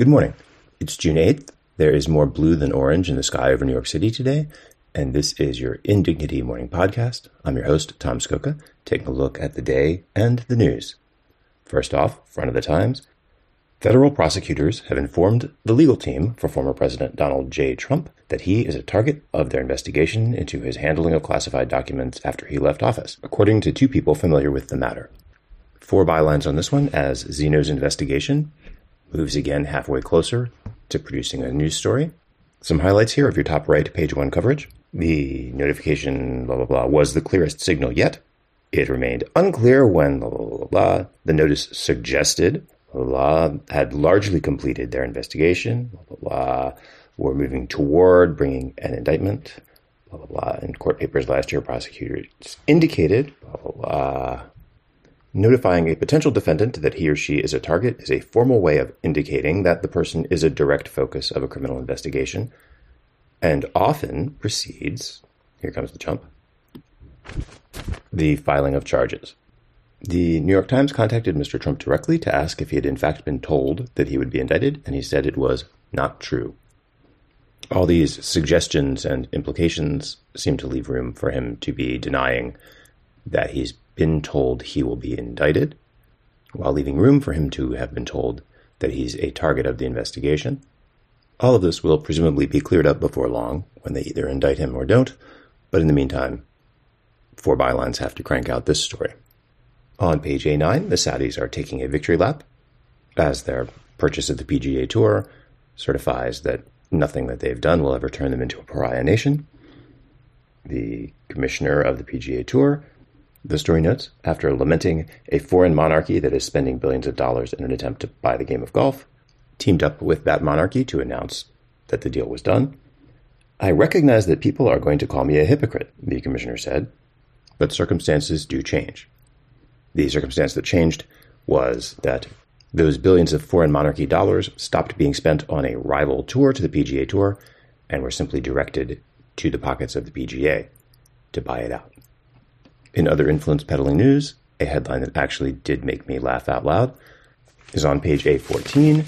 Good morning. It's June 8th. There is more blue than orange in the sky over New York City today, and this is your Indignity Morning Podcast. I'm your host, Tom Scocca, taking a look at the day and the news. First off, front of the Times. Federal prosecutors have informed the legal team for former President Donald J. Trump that he is a target of their investigation into his handling of classified documents after he left office, according to two people familiar with the matter. Four bylines on this one as Zeno's investigation moves again halfway closer to producing a news story. Some highlights here of your top right page one coverage. The notification, blah, blah, blah, was the clearest signal yet. It remained unclear when, blah, blah, blah, blah. The notice suggested, blah, blah, had largely completed their investigation, blah, blah, blah, were moving toward bringing an indictment, blah, blah, blah. In court papers last year, prosecutors indicated, blah, blah, blah. Notifying a potential defendant that he or she is a target is a formal way of indicating that the person is a direct focus of a criminal investigation and often precedes, here comes the jump, the filing of charges. The New York Times contacted Mr. Trump directly to ask if he had in fact been told that he would be indicted, and he said it was not true. All these suggestions and implications seem to leave room for him to be denying that he's been told he will be indicted, while leaving room for him to have been told that he's a target of the investigation. All of this will presumably be cleared up before long when they either indict him or don't, but in the meantime, four bylines have to crank out this story. On page A9, the Saudis are taking a victory lap as their purchase of the PGA Tour certifies that nothing that they've done will ever turn them into a pariah nation. The commissioner of the PGA Tour the story notes after lamenting a foreign monarchy that is spending billions of dollars in an attempt to buy the game of golf, teamed up with that monarchy to announce that the deal was done. I recognize that people are going to call me a hypocrite, the commissioner said, but circumstances do change. The circumstance that changed was that those billions of foreign monarchy dollars stopped being spent on a rival tour to the PGA Tour and were simply directed to the pockets of the PGA to buy it out. In other influence peddling news, a headline that actually did make me laugh out loud is on page A14.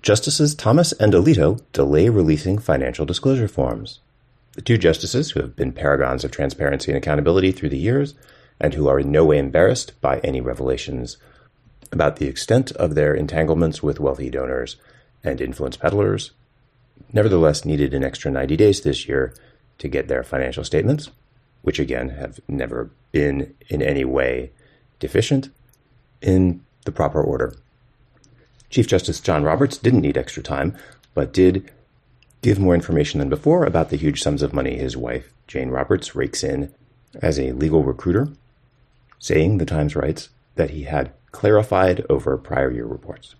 Justices Thomas and Alito delay releasing financial disclosure forms. The two justices, who have been paragons of transparency and accountability through the years, and who are in no way embarrassed by any revelations about the extent of their entanglements with wealthy donors and influence peddlers, nevertheless needed an extra 90 days this year to get their financial statements which again have never been in any way deficient, in the proper order. Chief Justice John Roberts didn't need extra time, but did give more information than before about the huge sums of money his wife, Jane Roberts, rakes in as a legal recruiter, saying, the Times writes, that he had clarified over prior year reports.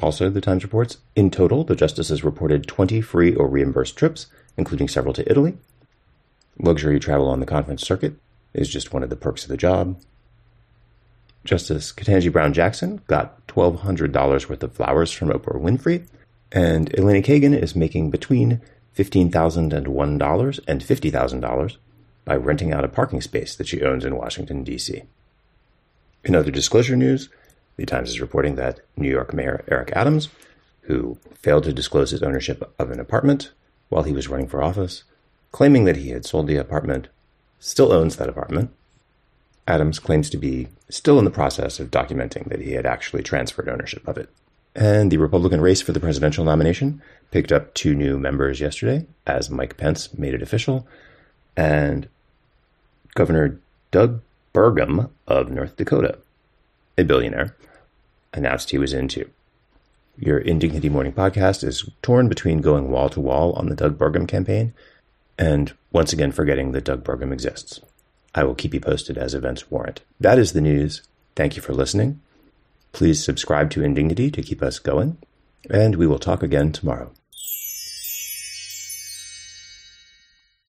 Also, the Times reports, in total, the justices reported 20 free or reimbursed trips, including several to Italy, Luxury travel on the conference circuit is just one of the perks of the job. Justice Ketanji Brown Jackson got $1,200 worth of flowers from Oprah Winfrey, and Elena Kagan is making between $15,001 and $50,000 by renting out a parking space that she owns in Washington, D.C. In other disclosure news, the Times is reporting that New York Mayor Eric Adams, who failed to disclose his ownership of an apartment while he was running for office, claiming that he had sold the apartment, still owns that apartment. Adams claims to be still in the process of documenting that he had actually transferred ownership of it. And the Republican race for the presidential nomination picked up two new members yesterday as Mike Pence made it official. And Governor Doug Burgum of North Dakota, a billionaire, announced he was into. Your Indignity Morning podcast is torn between going wall to wall on the Doug Burgum campaign and once again forgetting that Doug Burgum exists. I will keep you posted as events warrant. That is the news. Thank you for listening. Please subscribe to Indignity to keep us going, and we will talk again tomorrow.